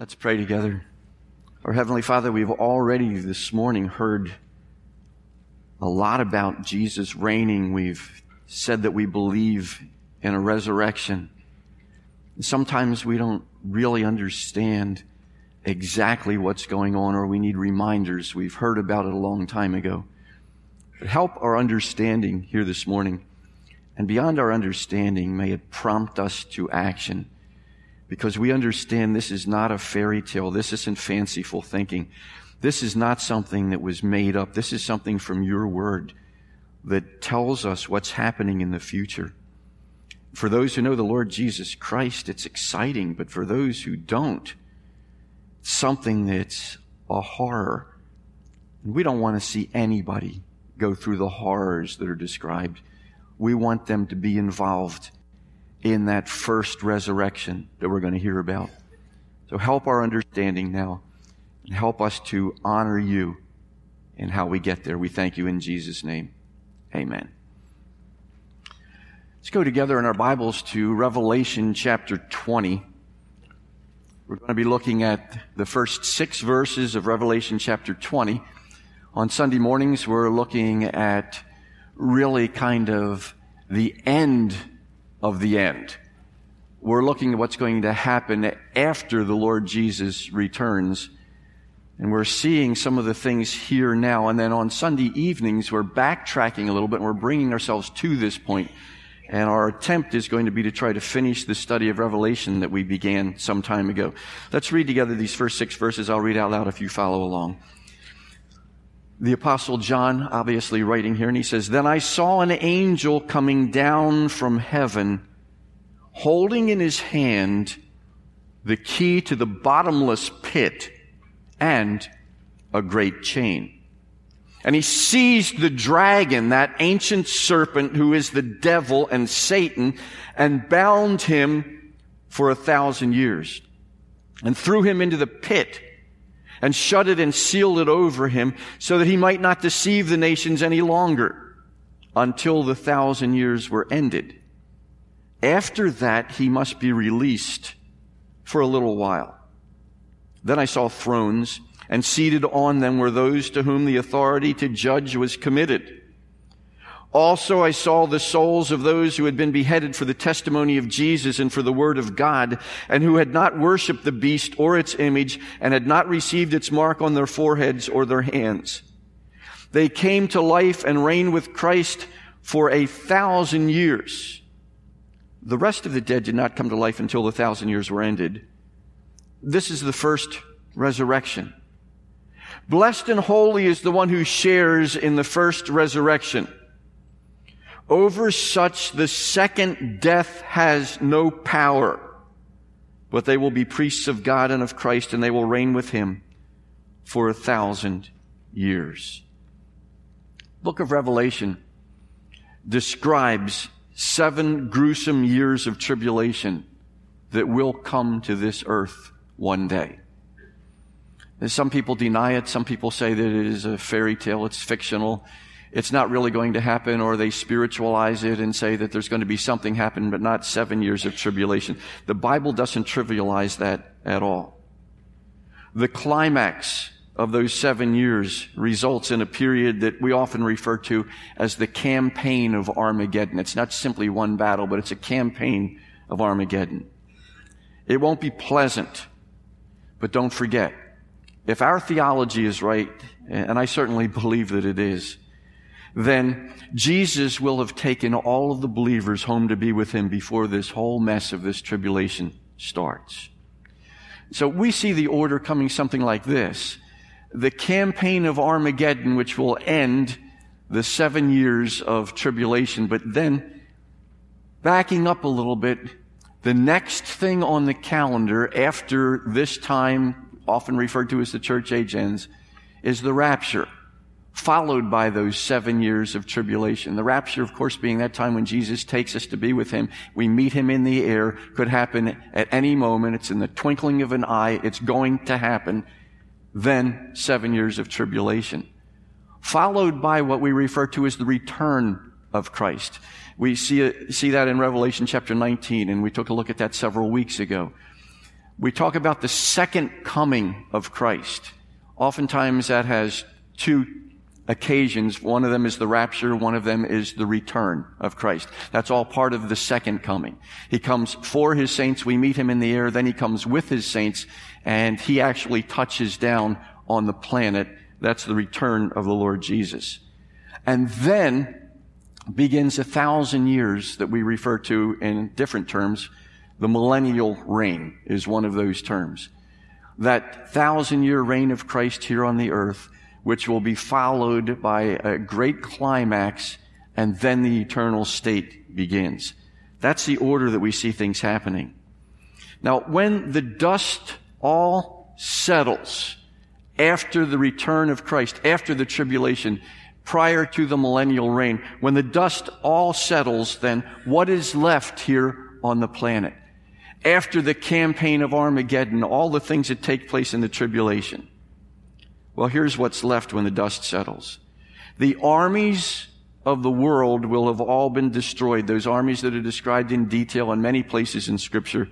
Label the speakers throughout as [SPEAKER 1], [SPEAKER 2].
[SPEAKER 1] Let's pray together. Our Heavenly Father, we've already this morning heard a lot about Jesus reigning. We've said that we believe in a resurrection. Sometimes we don't really understand exactly what's going on or we need reminders. We've heard about it a long time ago. But help our understanding here this morning. And beyond our understanding, may it prompt us to action because we understand this is not a fairy tale. This isn't fanciful thinking. This is not something that was made up. This is something from your word that tells us what's happening in the future. For those who know the Lord Jesus Christ, it's exciting, but for those who don't, it's something that's a horror. We don't want to see anybody go through the horrors that are described. We want them to be involved in that first resurrection that we're going to hear about. So help our understanding now and help us to honor you in how we get there. We thank you in Jesus' name. Amen. Let's go together in our Bibles to Revelation chapter 20. We're going to be looking at the first six verses of Revelation chapter 20. On Sunday mornings, we're looking at really kind of the end of the end. We're looking at what's going to happen after the Lord Jesus returns. And we're seeing some of the things here now. And then on Sunday evenings, we're backtracking a little bit and we're bringing ourselves to this point. And our attempt is going to be to try to finish the study of Revelation that we began some time ago. Let's read together these first six verses. I'll read out loud if you follow along. The apostle John, obviously writing here, and he says, Then I saw an angel coming down from heaven holding in his hand the key to the bottomless pit and a great chain. And he seized the dragon, that ancient serpent who is the devil and Satan, and bound him for a thousand years and threw him into the pit and shut it and sealed it over him so that he might not deceive the nations any longer until the thousand years were ended. After that, he must be released for a little while. Then I saw thrones, and seated on them were those to whom the authority to judge was committed. Also, I saw the souls of those who had been beheaded for the testimony of Jesus and for the word of God, and who had not worshiped the beast or its image, and had not received its mark on their foreheads or their hands. They came to life and reigned with Christ for a thousand years. The rest of the dead did not come to life until the thousand years were ended. This is the first resurrection. Blessed and holy is the one who shares in the first resurrection. Over such the second death has no power, but they will be priests of God and of Christ and they will reign with him for a thousand years. Book of Revelation describes seven gruesome years of tribulation that will come to this earth one day. Some people deny it. Some people say that it is a fairy tale. It's fictional. It's not really going to happen, or they spiritualize it and say that there's going to be something happen, but not seven years of tribulation. The Bible doesn't trivialize that at all. The climax of those seven years results in a period that we often refer to as the campaign of Armageddon. It's not simply one battle, but it's a campaign of Armageddon. It won't be pleasant, but don't forget, if our theology is right, and I certainly believe that it is, then Jesus will have taken all of the believers home to be with him before this whole mess of this tribulation starts. So we see the order coming something like this the campaign of Armageddon, which will end the seven years of tribulation. But then, backing up a little bit, the next thing on the calendar after this time, often referred to as the church age ends, is the rapture, followed by those seven years of tribulation. The rapture, of course, being that time when Jesus takes us to be with Him. We meet Him in the air, could happen at any moment. It's in the twinkling of an eye. It's going to happen then seven years of tribulation, followed by what we refer to as the return of Christ. We see, see that in Revelation chapter 19, and we took a look at that several weeks ago. we talk about the second coming of Christ. Oftentimes that has two occasions. One of them is the rapture, one of them is the return of Christ. That's all part of the second coming. He comes for his saints, we meet him in the air, then he comes with his saints, and he actually touches down on the planet. That's the return of the Lord Jesus. And then begins a thousand years that we refer to in different terms. The millennial reign is one of those terms. That thousand year reign of Christ here on the earth which will be followed by a great climax, and then the eternal state begins. That's the order that we see things happening. Now, when the dust all settles after the return of Christ, after the tribulation, prior to the millennial reign, when the dust all settles, then what is left here on the planet? After the campaign of Armageddon, all the things that take place in the tribulation. Well, here's what's left when the dust settles. The armies of the world will have all been destroyed. Those armies that are described in detail in many places in scripture,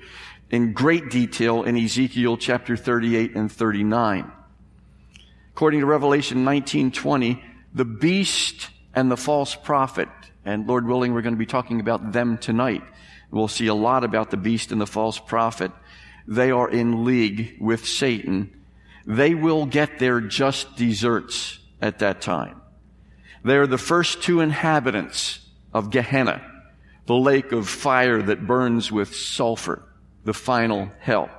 [SPEAKER 1] in great detail in Ezekiel chapter 38 and 39. According to Revelation 19:20, the beast and the false prophet, and Lord willing, we're going to be talking about them tonight. We'll see a lot about the beast and the false prophet. They are in league with Satan they will get their just deserts at that time. They are the first two inhabitants of Gehenna, the lake of fire that burns with sulfur, the final hell.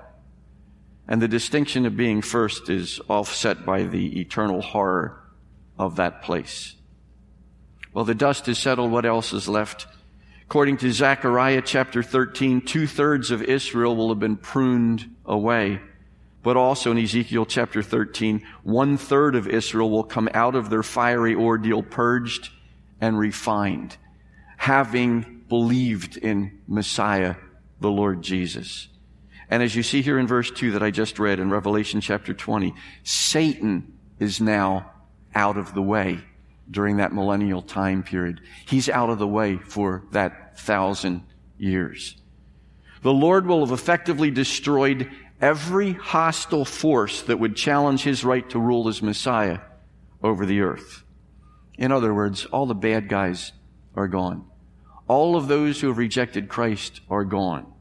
[SPEAKER 1] And the distinction of being first is offset by the eternal horror of that place. Well, the dust is settled. What else is left? According to Zechariah chapter 13, two thirds of Israel will have been pruned away but also in Ezekiel chapter 13, one third of Israel will come out of their fiery ordeal purged and refined, having believed in Messiah, the Lord Jesus. And as you see here in verse 2 that I just read in Revelation chapter 20, Satan is now out of the way during that millennial time period. He's out of the way for that thousand years. The Lord will have effectively destroyed every hostile force that would challenge his right to rule as Messiah over the earth. In other words, all the bad guys are gone. All of those who have rejected Christ are gone.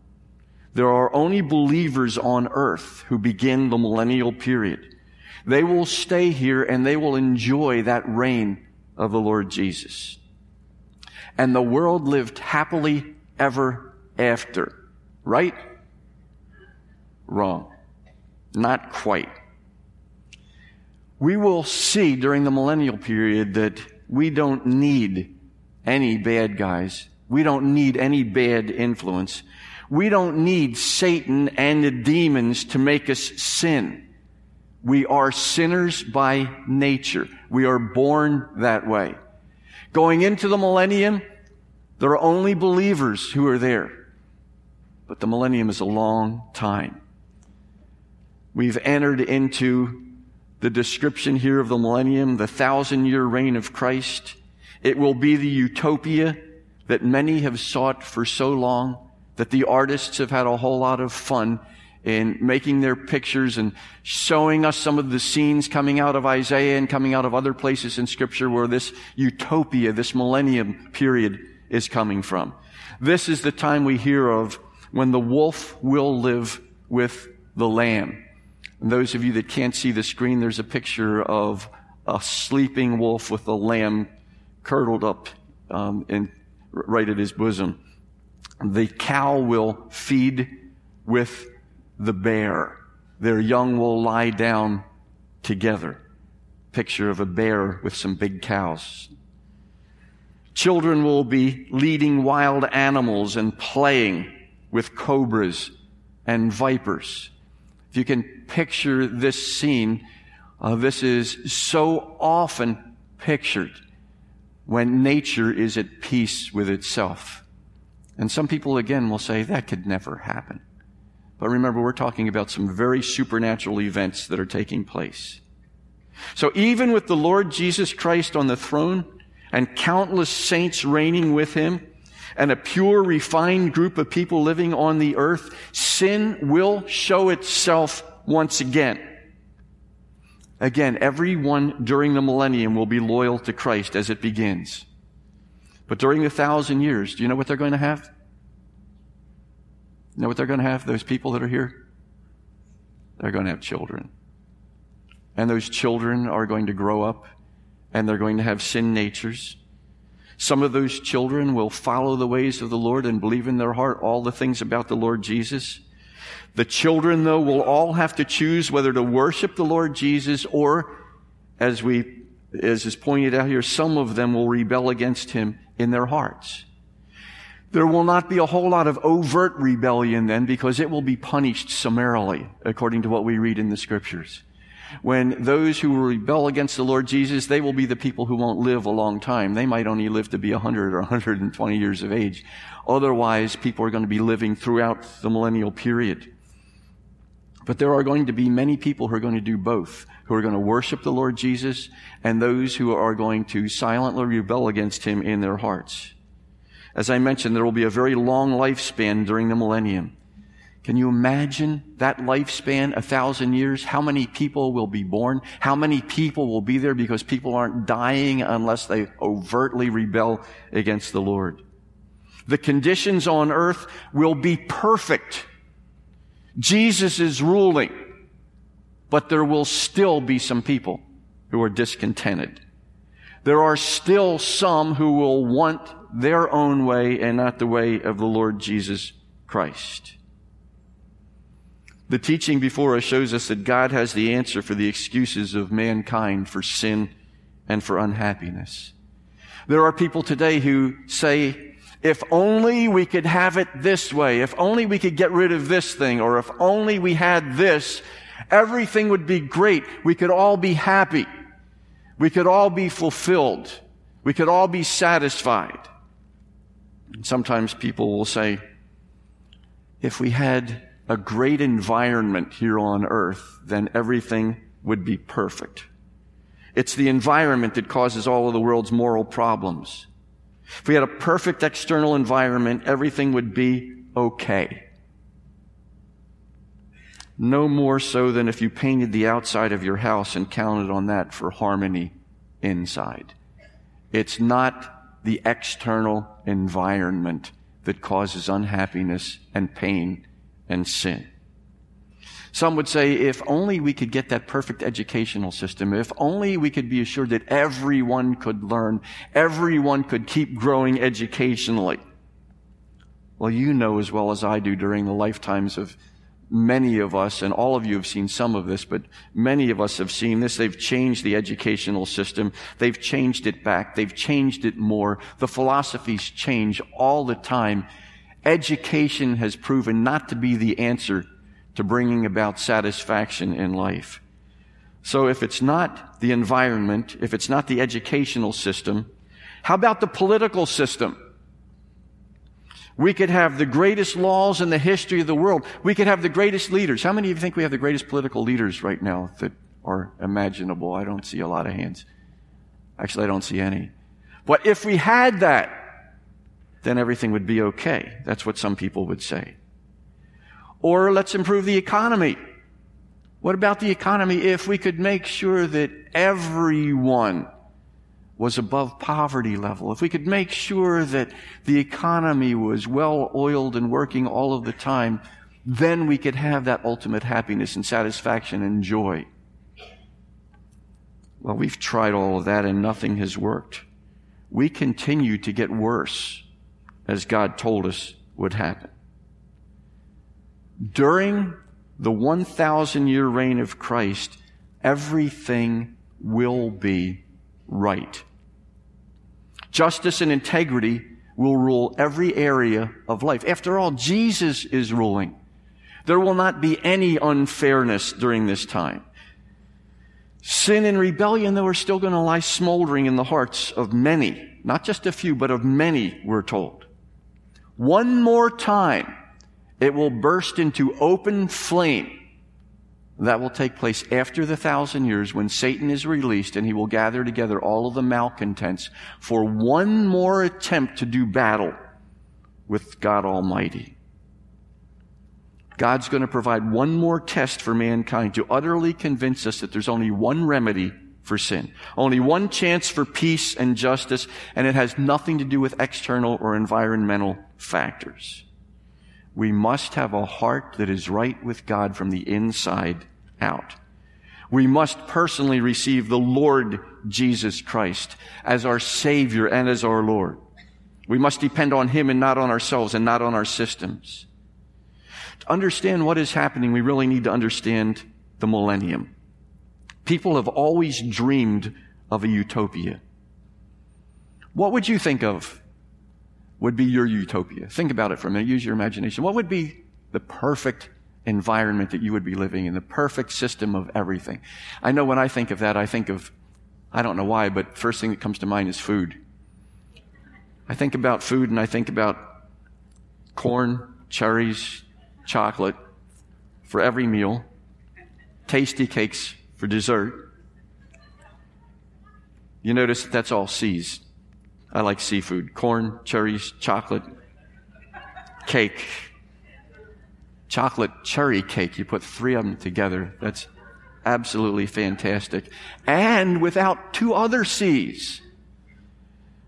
[SPEAKER 1] There are only believers on earth who begin the millennial period. They will stay here and they will enjoy that reign of the Lord Jesus. And the world lived happily ever after. Right? Wrong. Not quite. We will see during the millennial period that we don't need any bad guys. We don't need any bad influence. We don't need Satan and the demons to make us sin. We are sinners by nature. We are born that way. Going into the millennium, there are only believers who are there. But the millennium is a long time. We've entered into the description here of the millennium, the thousand year reign of Christ. It will be the utopia that many have sought for so long, that the artists have had a whole lot of fun in making their pictures and showing us some of the scenes coming out of Isaiah and coming out of other places in scripture where this utopia, this millennium period is coming from. This is the time we hear of when the wolf will live with the lamb. And those of you that can't see the screen, there's a picture of a sleeping wolf with a lamb curdled up um, in, right at his bosom. The cow will feed with the bear. Their young will lie down together. Picture of a bear with some big cows. Children will be leading wild animals and playing with cobras and vipers. If you can picture this scene, uh, this is so often pictured when nature is at peace with itself. And some people, again, will say that could never happen. But remember, we're talking about some very supernatural events that are taking place. So even with the Lord Jesus Christ on the throne and countless saints reigning with him, and a pure, refined group of people living on the earth, sin will show itself once again. Again, everyone during the millennium will be loyal to Christ as it begins. But during the thousand years, do you know what they're going to have? You know what they're going to have, those people that are here? They're going to have children. And those children are going to grow up and they're going to have sin natures. Some of those children will follow the ways of the Lord and believe in their heart all the things about the Lord Jesus. The children, though, will all have to choose whether to worship the Lord Jesus or, as we, as is pointed out here, some of them will rebel against him in their hearts. There will not be a whole lot of overt rebellion then because it will be punished summarily according to what we read in the scriptures. When those who rebel against the Lord Jesus, they will be the people who won't live a long time. They might only live to be 100 or 120 years of age. Otherwise, people are going to be living throughout the millennial period. But there are going to be many people who are going to do both, who are going to worship the Lord Jesus and those who are going to silently rebel against him in their hearts. As I mentioned, there will be a very long lifespan during the millennium. Can you imagine that lifespan, a thousand years? How many people will be born? How many people will be there because people aren't dying unless they overtly rebel against the Lord? The conditions on earth will be perfect Jesus is ruling, but there will still be some people who are discontented. There are still some who will want their own way and not the way of the Lord Jesus Christ. The teaching before us shows us that God has the answer for the excuses of mankind for sin and for unhappiness. There are people today who say, if only we could have it this way, if only we could get rid of this thing, or if only we had this, everything would be great. We could all be happy. We could all be fulfilled. We could all be satisfied. And sometimes people will say, if we had a great environment here on earth, then everything would be perfect. It's the environment that causes all of the world's moral problems. If we had a perfect external environment, everything would be okay. No more so than if you painted the outside of your house and counted on that for harmony inside. It's not the external environment that causes unhappiness and pain and sin. Some would say if only we could get that perfect educational system, if only we could be assured that everyone could learn, everyone could keep growing educationally. Well, you know as well as I do during the lifetimes of many of us, and all of you have seen some of this, but many of us have seen this. They've changed the educational system. They've changed it back. They've changed it more. The philosophies change all the time. Education has proven not to be the answer to bringing about satisfaction in life. So if it's not the environment, if it's not the educational system, how about the political system? We could have the greatest laws in the history of the world. We could have the greatest leaders. How many of you think we have the greatest political leaders right now that are imaginable? I don't see a lot of hands. Actually, I don't see any. But if we had that, then everything would be okay. That's what some people would say. Or let's improve the economy. What about the economy if we could make sure that everyone was above poverty level? If we could make sure that the economy was well oiled and working all of the time, then we could have that ultimate happiness and satisfaction and joy. Well, we've tried all of that and nothing has worked. We continue to get worse as God told us would happen during the 1,000 year reign of Christ, everything will be right. Justice and integrity will rule every area of life. After all, Jesus is ruling. There will not be any unfairness during this time. Sin and rebellion, though, are still going to lie smoldering in the hearts of many. Not just a few, but of many, we're told. One more time, it will burst into open flame. That will take place after the thousand years when Satan is released and he will gather together all of the malcontents for one more attempt to do battle with God Almighty. God's going to provide one more test for mankind to utterly convince us that there's only one remedy for sin. Only one chance for peace and justice, and it has nothing to do with external or environmental factors. We must have a heart that is right with God from the inside out. We must personally receive the Lord Jesus Christ as our Savior and as our Lord. We must depend on Him and not on ourselves and not on our systems To understand what is happening, we really need to understand the millennium. People have always dreamed of a utopia. What would you think of would be your utopia? Think about it for a minute. Use your imagination. What would be the perfect environment that you would be living in, the perfect system of everything? I know when I think of that, I think of, I don't know why, but first thing that comes to mind is food. I think about food and I think about corn, cherries, chocolate for every meal, Tastykakes for dessert. You notice that that's all C's. I like seafood corn, cherries, chocolate, cake. Chocolate cherry cake. You put three of them together. That's absolutely fantastic. And without two other C's.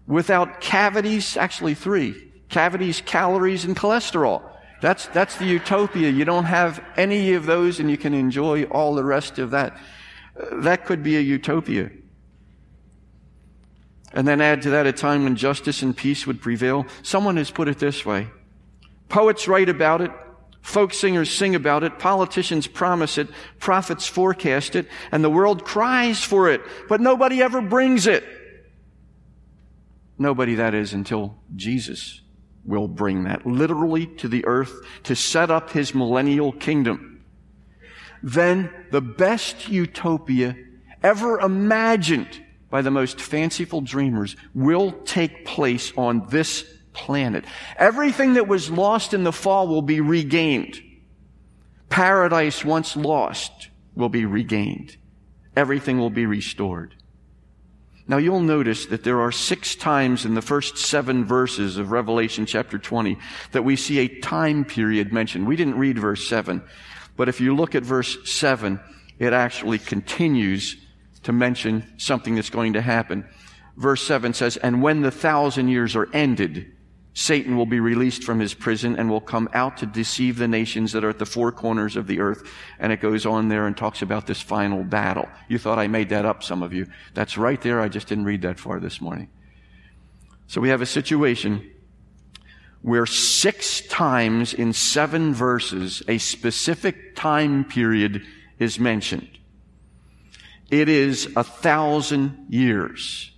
[SPEAKER 1] Without cavities, actually three. Cavities, calories, and cholesterol. That's, that's the utopia. You don't have any of those and you can enjoy all the rest of that. That could be a utopia. And then add to that a time when justice and peace would prevail. Someone has put it this way. Poets write about it. Folk singers sing about it. Politicians promise it. Prophets forecast it. And the world cries for it. But nobody ever brings it. Nobody, that is, until Jesus will bring that literally to the earth to set up his millennial kingdom. Then the best utopia ever imagined by the most fanciful dreamers will take place on this planet. Everything that was lost in the fall will be regained. Paradise once lost will be regained. Everything will be restored. Now you'll notice that there are six times in the first seven verses of Revelation chapter 20 that we see a time period mentioned. We didn't read verse seven, but if you look at verse seven, it actually continues to mention something that's going to happen. Verse seven says, and when the thousand years are ended, Satan will be released from his prison and will come out to deceive the nations that are at the four corners of the earth. And it goes on there and talks about this final battle. You thought I made that up, some of you. That's right there. I just didn't read that far this morning. So we have a situation where six times in seven verses a specific time period is mentioned. It is a thousand years.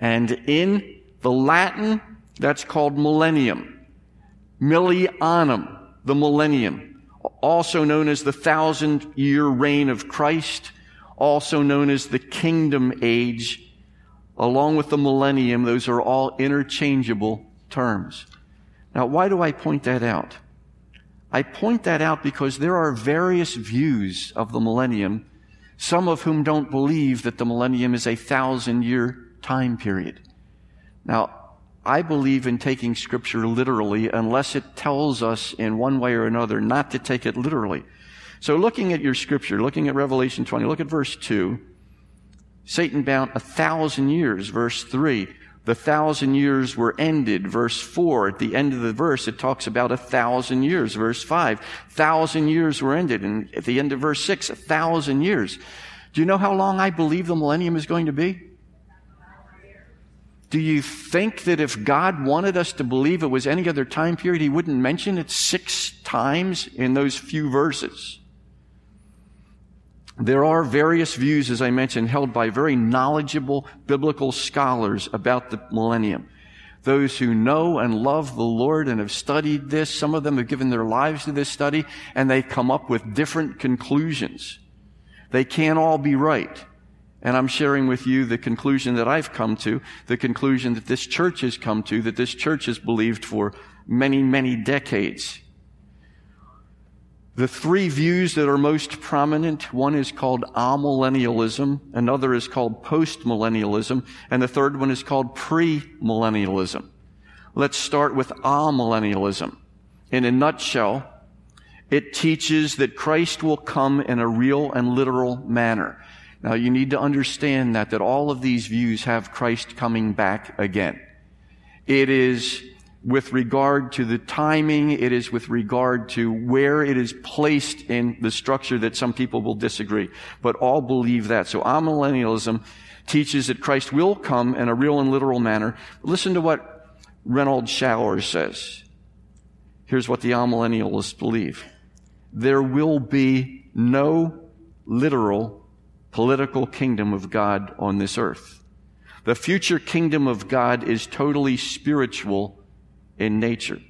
[SPEAKER 1] And in the Latin that's called millennium. Millennium, the millennium. Also known as the thousand year reign of Christ. Also known as the kingdom age. Along with the millennium, those are all interchangeable terms. Now, why do I point that out? I point that out because there are various views of the millennium, some of whom don't believe that the millennium is a thousand year time period. Now, I believe in taking scripture literally unless it tells us in one way or another not to take it literally. So looking at your scripture, looking at Revelation 20, look at verse 2. Satan bound a thousand years, verse 3. The thousand years were ended, verse 4. At the end of the verse, it talks about a thousand years, verse five, thousand years were ended. And at the end of verse 6, a thousand years. Do you know how long I believe the millennium is going to be? Do you think that if God wanted us to believe it was any other time period, He wouldn't mention it six times in those few verses? There are various views, as I mentioned, held by very knowledgeable biblical scholars about the millennium. Those who know and love the Lord and have studied this, some of them have given their lives to this study, and they come up with different conclusions. They can't all be right. And I'm sharing with you the conclusion that I've come to, the conclusion that this church has come to, that this church has believed for many, many decades. The three views that are most prominent, one is called amillennialism, another is called postmillennialism, and the third one is called premillennialism. Let's start with amillennialism. In a nutshell, it teaches that Christ will come in a real and literal manner. Now you need to understand that, that all of these views have Christ coming back again. It is with regard to the timing, it is with regard to where it is placed in the structure that some people will disagree. But all believe that. So amillennialism teaches that Christ will come in a real and literal manner. Listen to what Renald Showers says. Here's what the amillennialists believe. There will be no literal political kingdom of God on this earth. The future kingdom of God is totally spiritual in nature.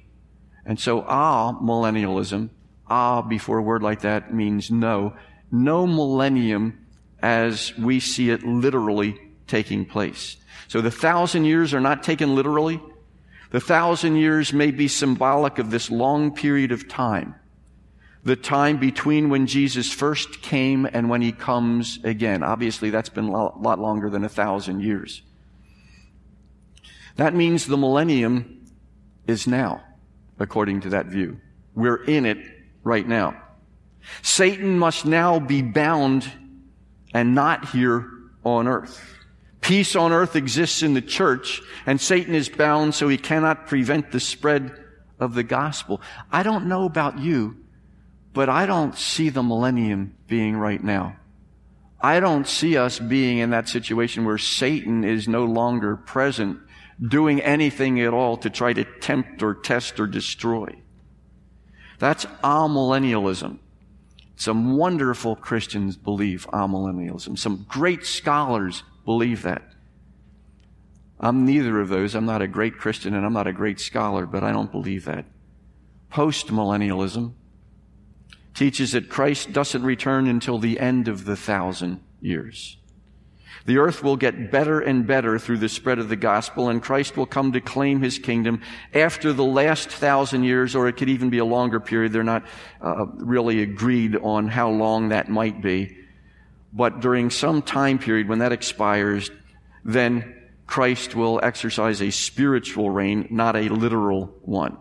[SPEAKER 1] And so ah millennialism, ah before a word like that means no, no millennium as we see it literally taking place. So the thousand years are not taken literally. The thousand years may be symbolic of this long period of time. The time between when Jesus first came and when he comes again. Obviously, that's been a lot longer than a thousand years. That means the millennium is now, according to that view. We're in it right now. Satan must now be bound and not here on earth. Peace on earth exists in the church, and Satan is bound so he cannot prevent the spread of the gospel. I don't know about you, but I don't see the millennium being right now. I don't see us being in that situation where Satan is no longer present, doing anything at all to try to tempt or test or destroy. That's amillennialism. Some wonderful Christians believe amillennialism. Some great scholars believe that. I'm neither of those. I'm not a great Christian and I'm not a great scholar, but I don't believe that. Postmillennialism teaches that Christ doesn't return until the end of the thousand years. The earth will get better and better through the spread of the gospel, and Christ will come to claim his kingdom after the last thousand years, or it could even be a longer period. They're not uh, really agreed on how long that might be. But during some time period when that expires, then Christ will exercise a spiritual reign, not a literal one.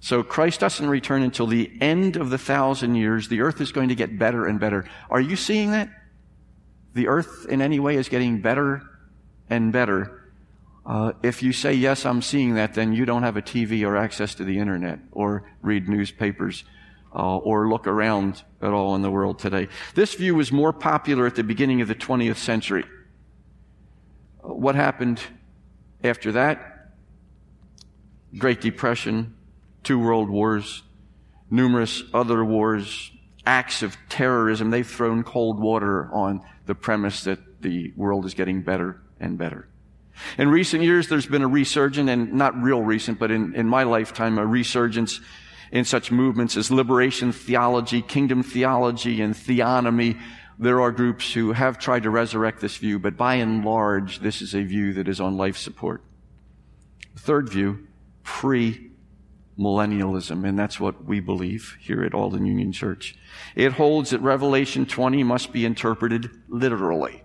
[SPEAKER 1] So Christ doesn't return until the end of the thousand years. The earth is going to get better and better. Are you seeing that? The earth in any way is getting better and better. Uh, if you say, yes, I'm seeing that, then you don't have a TV or access to the internet or read newspapers uh, or look around at all in the world today. This view was more popular at the beginning of the 20th century. What happened after that? Great Depression, two world wars, numerous other wars, acts of terrorism. They've thrown cold water on the premise that the world is getting better and better. In recent years, there's been a resurgence, and not real recent, but in, in my lifetime, a resurgence in such movements as liberation theology, kingdom theology, and theonomy. There are groups who have tried to resurrect this view, but by and large, this is a view that is on life support. Third view, pre millennialism, and that's what we believe here at Alden Union Church. It holds that Revelation 20 must be interpreted literally.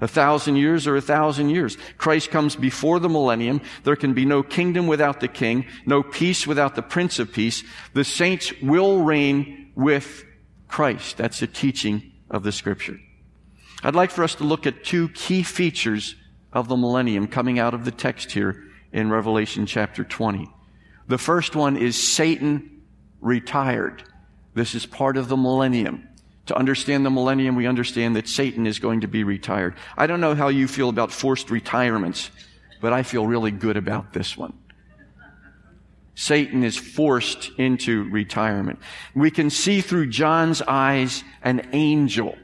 [SPEAKER 1] A thousand years or a thousand years. Christ comes before the millennium. There can be no kingdom without the king, no peace without the prince of peace. The saints will reign with Christ. That's the teaching of the scripture. I'd like for us to look at two key features of the millennium coming out of the text here in Revelation chapter 20. The first one is Satan retired. This is part of the millennium. To understand the millennium, we understand that Satan is going to be retired. I don't know how you feel about forced retirements, but I feel really good about this one. Satan is forced into retirement. We can see through John's eyes an angel.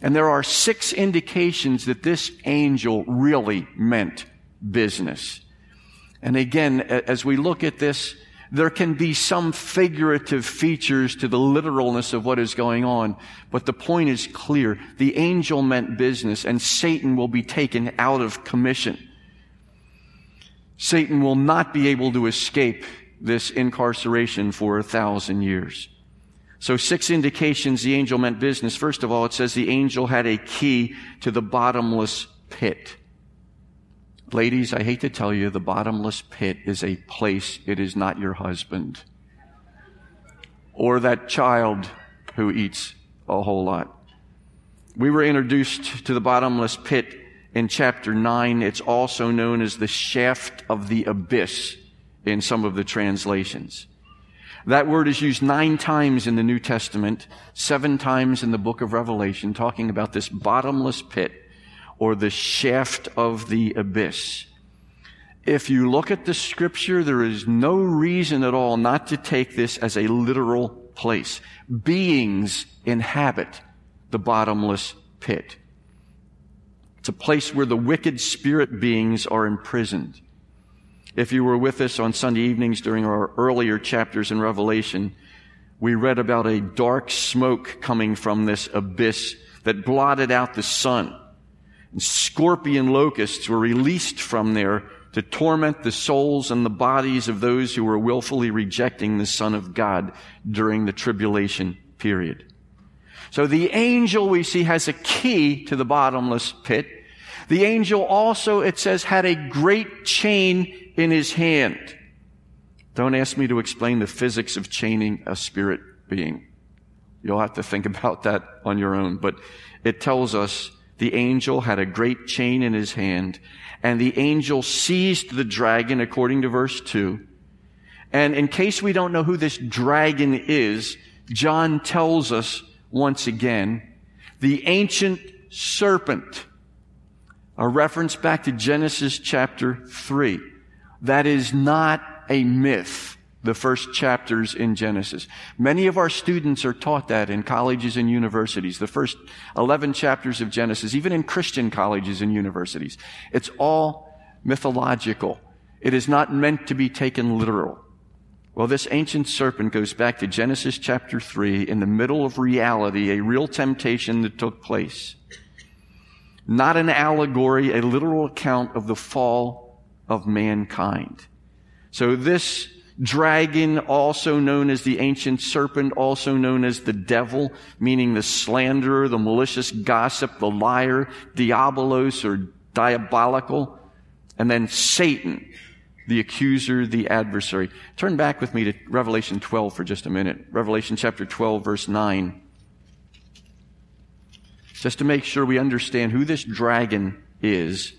[SPEAKER 1] And there are six indications that this angel really meant business. And again, as we look at this, there can be some figurative features to the literalness of what is going on, but the point is clear. The angel meant business and Satan will be taken out of commission. Satan will not be able to escape this incarceration for a thousand years. So six indications the angel meant business. First of all, it says the angel had a key to the bottomless pit. Ladies, I hate to tell you, the bottomless pit is a place. It is not your husband. Or that child who eats a whole lot. We were introduced to the bottomless pit in chapter 9. It's also known as the shaft of the abyss in some of the translations. That word is used nine times in the New Testament, seven times in the book of Revelation, talking about this bottomless pit or the shaft of the abyss. If you look at the scripture, there is no reason at all not to take this as a literal place. Beings inhabit the bottomless pit. It's a place where the wicked spirit beings are imprisoned. If you were with us on Sunday evenings during our earlier chapters in Revelation, we read about a dark smoke coming from this abyss that blotted out the sun. And scorpion locusts were released from there to torment the souls and the bodies of those who were willfully rejecting the Son of God during the tribulation period. So the angel we see has a key to the bottomless pit. The angel also, it says, had a great chain in his hand. Don't ask me to explain the physics of chaining a spirit being. You'll have to think about that on your own. But it tells us the angel had a great chain in his hand and the angel seized the dragon according to verse 2. And in case we don't know who this dragon is, John tells us once again, the ancient serpent, a reference back to Genesis chapter 3. That is not a myth, the first chapters in Genesis. Many of our students are taught that in colleges and universities, the first 11 chapters of Genesis, even in Christian colleges and universities. It's all mythological. It is not meant to be taken literal. Well, this ancient serpent goes back to Genesis chapter 3 in the middle of reality, a real temptation that took place. Not an allegory, a literal account of the fall of mankind. So this dragon, also known as the ancient serpent, also known as the devil, meaning the slanderer, the malicious gossip, the liar, diabolos or diabolical, and then Satan, the accuser, the adversary. Turn back with me to Revelation 12 for just a minute. Revelation chapter 12, verse 9. Just to make sure we understand who this dragon is.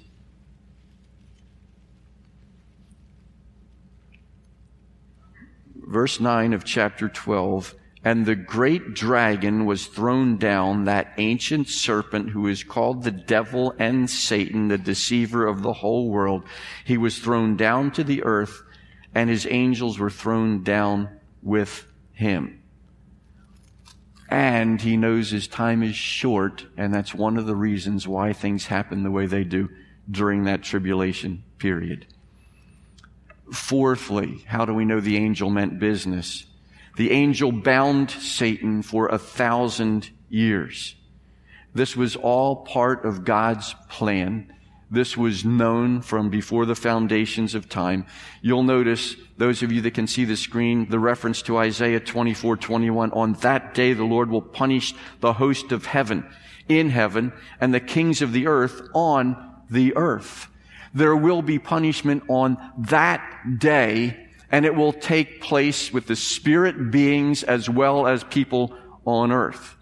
[SPEAKER 1] Verse 9 of chapter 12. And the great dragon was thrown down, that ancient serpent who is called the devil and Satan, the deceiver of the whole world. He was thrown down to the earth and his angels were thrown down with him. And he knows his time is short, and that's one of the reasons why things happen the way they do during that tribulation period. Fourthly, how do we know the angel meant business? The angel bound Satan for a thousand years. This was all part of God's plan. This was known from before the foundations of time. You'll notice, those of you that can see the screen, the reference to Isaiah 24, 21. On that day, the Lord will punish the host of heaven in heaven and the kings of the earth on the earth. There will be punishment on that day and it will take place with the spirit beings as well as people on earth.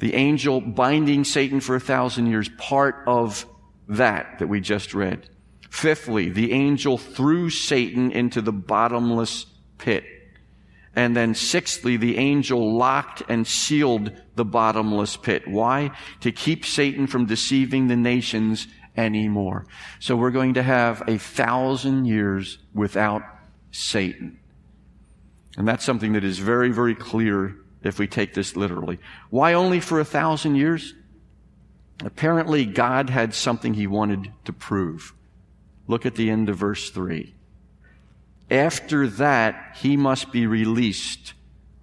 [SPEAKER 1] The angel binding Satan for a thousand years, part of that that we just read. Fifthly, the angel threw Satan into the bottomless pit. And then sixthly, the angel locked and sealed the bottomless pit. Why? To keep Satan from deceiving the nations anymore. So we're going to have a thousand years without Satan. And that's something that is very, very clear if we take this literally. Why only for a thousand years? Apparently, God had something he wanted to prove. Look at the end of verse 3. After that, he must be released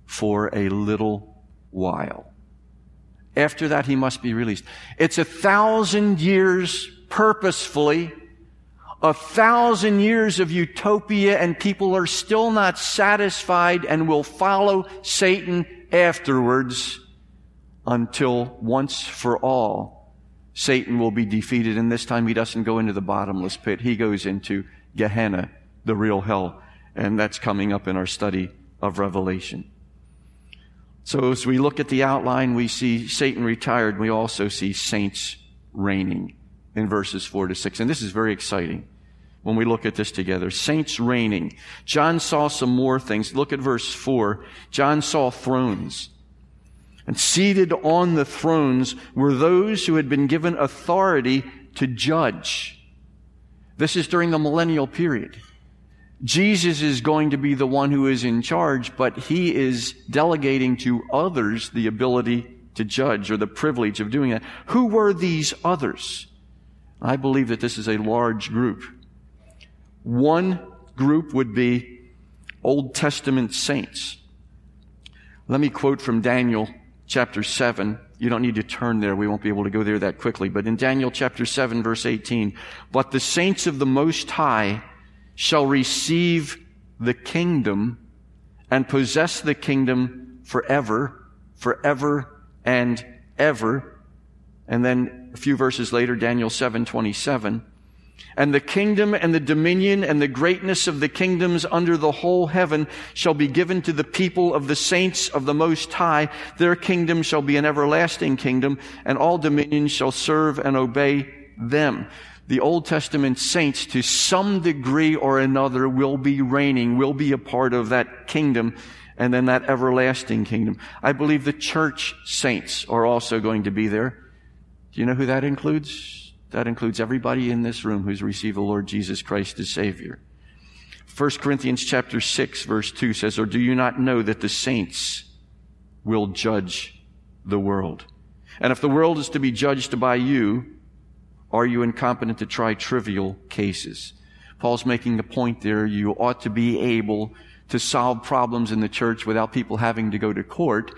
[SPEAKER 1] for a little while. After that, he must be released. It's a thousand years purposefully a thousand years of utopia and people are still not satisfied and will follow Satan afterwards until once for all Satan will be defeated, and this time he doesn't go into the bottomless pit. He goes into Gehenna, the real hell. And that's coming up in our study of Revelation. So as we look at the outline, we see Satan retired. We also see saints reigning in verses 4 to 6. And this is very exciting when we look at this together. Saints reigning. John saw some more things. Look at verse 4. John saw thrones. And seated on the thrones were those who had been given authority to judge. This is during the millennial period. Jesus is going to be the one who is in charge, but he is delegating to others the ability to judge or the privilege of doing that. Who were these others? I believe that this is a large group. One group would be Old Testament saints. Let me quote from Daniel chapter 7. You don't need to turn there. We won't be able to go there that quickly. But in Daniel chapter 7 verse 18, but the saints of the Most High shall receive the kingdom and possess the kingdom forever, forever and ever. And then a few verses later, Daniel 7:27, and the kingdom and the dominion and the greatness of the kingdoms under the whole heaven shall be given to the people of the saints of the Most High. Their kingdom shall be an everlasting kingdom, and all dominions shall serve and obey them the Old Testament saints, to some degree or another, will be reigning, will be a part of that kingdom and then that everlasting kingdom. I believe the church saints are also going to be there. Do you know who that includes? That includes everybody in this room who's received the Lord Jesus Christ as Savior. 1 Corinthians chapter 6 verse 2 says, Or do you not know that the saints will judge the world? And if the world is to be judged by you, are you incompetent to try trivial cases? Paul's making the point there. You ought to be able to solve problems in the church without people having to go to court.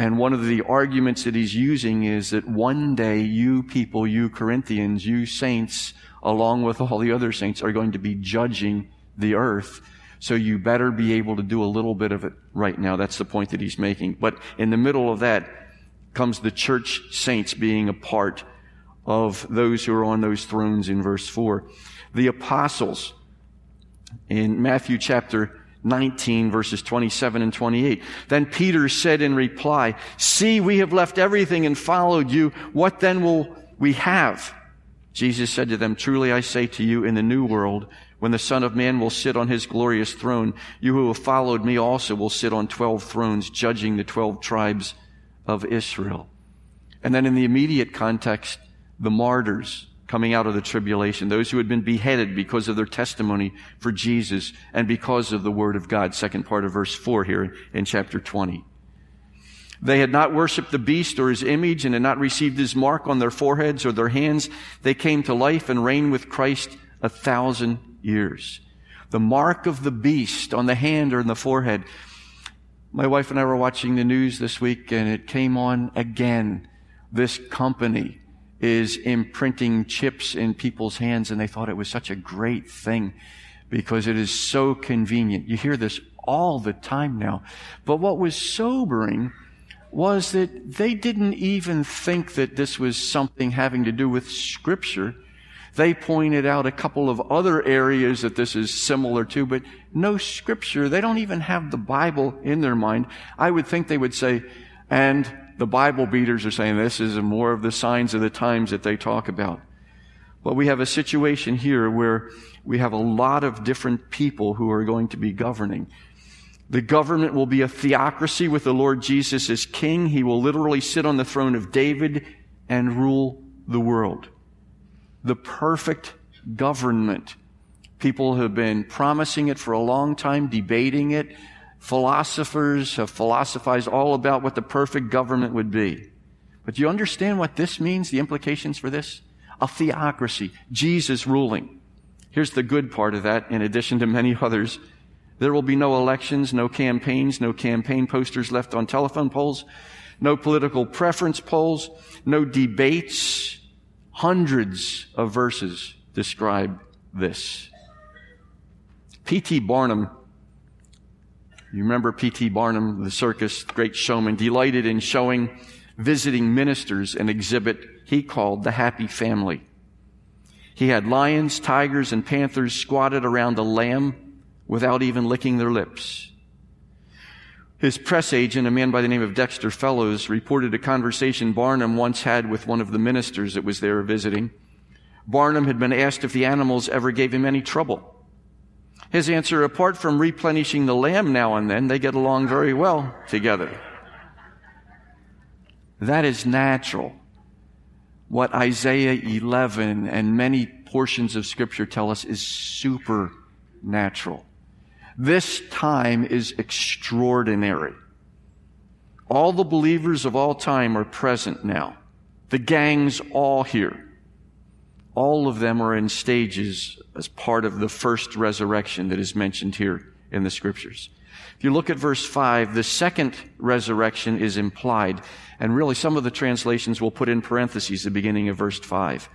[SPEAKER 1] And one of the arguments that he's using is that one day you people, you Corinthians, you saints, along with all the other saints, are going to be judging the earth. So you better be able to do a little bit of it right now. That's the point that he's making. But in the middle of that comes the church saints being a part of those who are on those thrones in verse 4. The apostles in Matthew chapter 19 verses 27 and 28. Then Peter said in reply, See, we have left everything and followed you. What then will we have? Jesus said to them, Truly I say to you, in the new world, when the Son of Man will sit on his glorious throne, you who have followed me also will sit on twelve thrones, judging the twelve tribes of Israel. And then in the immediate context, the martyrs coming out of the tribulation, those who had been beheaded because of their testimony for Jesus and because of the word of God. Second part of verse 4 here in chapter 20. They had not worshiped the beast or his image and had not received his mark on their foreheads or their hands. They came to life and reigned with Christ a thousand years. The mark of the beast on the hand or in the forehead. My wife and I were watching the news this week and it came on again. This company is imprinting chips in people's hands, and they thought it was such a great thing because it is so convenient. You hear this all the time now. But what was sobering was that they didn't even think that this was something having to do with Scripture. They pointed out a couple of other areas that this is similar to, but no Scripture. They don't even have the Bible in their mind. I would think they would say, and the Bible beaters are saying this is more of the signs of the times that they talk about. But we have a situation here where we have a lot of different people who are going to be governing. The government will be a theocracy with the Lord Jesus as king. He will literally sit on the throne of David and rule the world. The perfect government. People have been promising it for a long time, debating it, Philosophers have philosophized all about what the perfect government would be. But do you understand what this means, the implications for this? A theocracy, Jesus ruling. Here's the good part of that, in addition to many others. There will be no elections, no campaigns, no campaign posters left on telephone poles, no political preference polls, no debates. Hundreds of verses describe this. P.T. Barnum you remember P.T. Barnum, the circus, great showman, delighted in showing visiting ministers an exhibit he called the Happy Family. He had lions, tigers, and panthers squatted around a lamb without even licking their lips. His press agent, a man by the name of Dexter Fellows, reported a conversation Barnum once had with one of the ministers that was there visiting. Barnum had been asked if the animals ever gave him any trouble. His answer, apart from replenishing the lamb now and then, they get along very well together. That is natural. What Isaiah 11 and many portions of scripture tell us is supernatural. This time is extraordinary. All the believers of all time are present now. The gang's all here. All of them are in stages as part of the first resurrection that is mentioned here in the scriptures. If you look at verse 5, the second resurrection is implied. And really, some of the translations will put in parentheses the beginning of verse 5.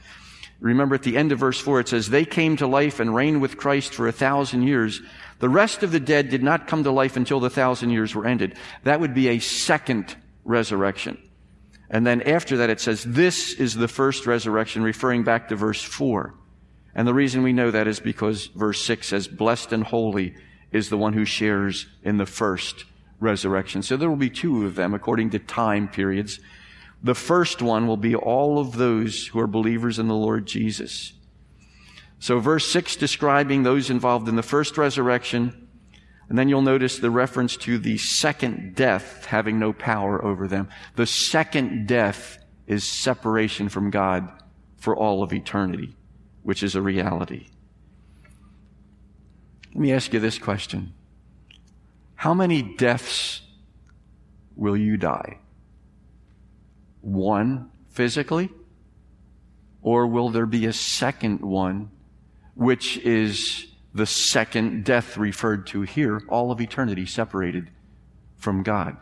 [SPEAKER 1] Remember at the end of verse 4, it says, They came to life and reigned with Christ for a thousand years. The rest of the dead did not come to life until the thousand years were ended. That would be a second resurrection. And then after that, it says, This is the first resurrection, referring back to verse 4. And the reason we know that is because verse 6 says, Blessed and holy is the one who shares in the first resurrection. So there will be two of them according to time periods. The first one will be all of those who are believers in the Lord Jesus. So verse 6 describing those involved in the first resurrection, and then you'll notice the reference to the second death having no power over them. The second death is separation from God for all of eternity which is a reality. Let me ask you this question How many deaths will you die? One physically? Or will there be a second one, which is the second death referred to here, all of eternity separated from God?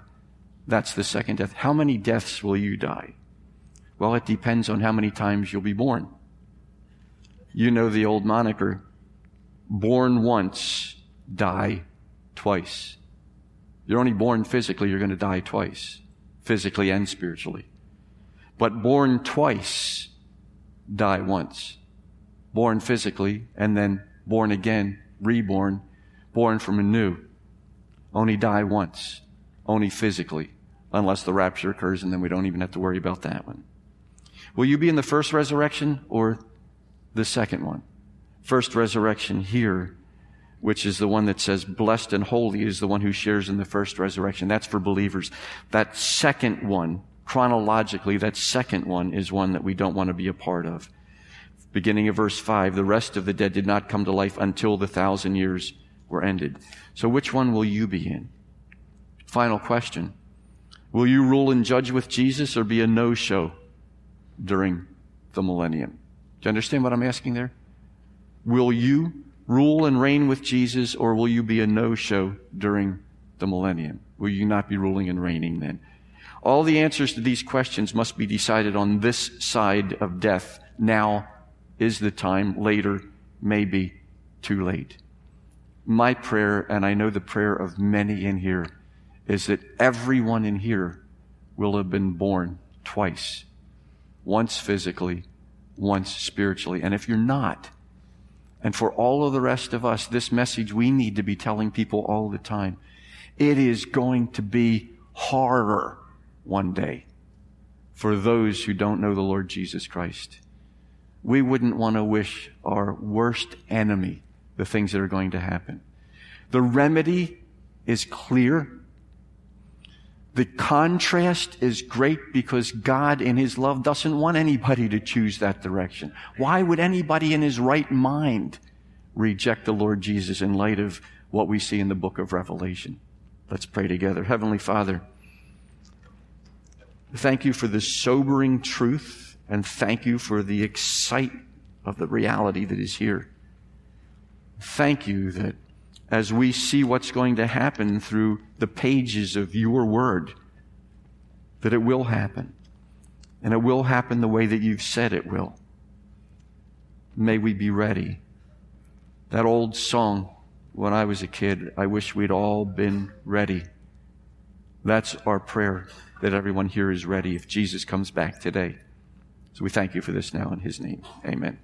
[SPEAKER 1] That's the second death. How many deaths will you die? Well, it depends on how many times you'll be born. You know the old moniker born once, die twice. You're only born physically, you're going to die twice, physically and spiritually. But born twice, die once. Born physically, and then born again, reborn, born from anew. Only die once, only physically, unless the rapture occurs, and then we don't even have to worry about that one. Will you be in the first resurrection or the second one. First resurrection here, which is the one that says, blessed and holy is the one who shares in the first resurrection. That's for believers. That second one, chronologically, that second one is one that we don't want to be a part of. Beginning of verse 5, the rest of the dead did not come to life until the thousand years were ended. So which one will you be in? Final question. Will you rule and judge with Jesus or be a no-show during the millennium? Do you understand what I'm asking there? Will you rule and reign with Jesus, or will you be a no show during the millennium? Will you not be ruling and reigning then? All the answers to these questions must be decided on this side of death. Now is the time. Later may be too late. My prayer, and I know the prayer of many in here, is that everyone in here will have been born twice. Once physically, once spiritually. And if you're not, and for all of the rest of us, this message we need to be telling people all the time. It is going to be horror one day for those who don't know the Lord Jesus Christ. We wouldn't want to wish our worst enemy the things that are going to happen. The remedy is clear. The contrast is great because God in His love doesn't want anybody to choose that direction. Why would anybody in his right mind reject the Lord Jesus in light of what we see in the book of Revelation? Let's pray together. Heavenly Father, thank you for the sobering truth and thank you for the excitement of the reality that is here. Thank you that as we see what's going to happen through the pages of your word, that it will happen. And it will happen the way that you've said it will. May we be ready. That old song, when I was a kid, I wish we'd all been ready. That's our prayer that everyone here is ready if Jesus comes back today. So we thank you for this now in his name. Amen.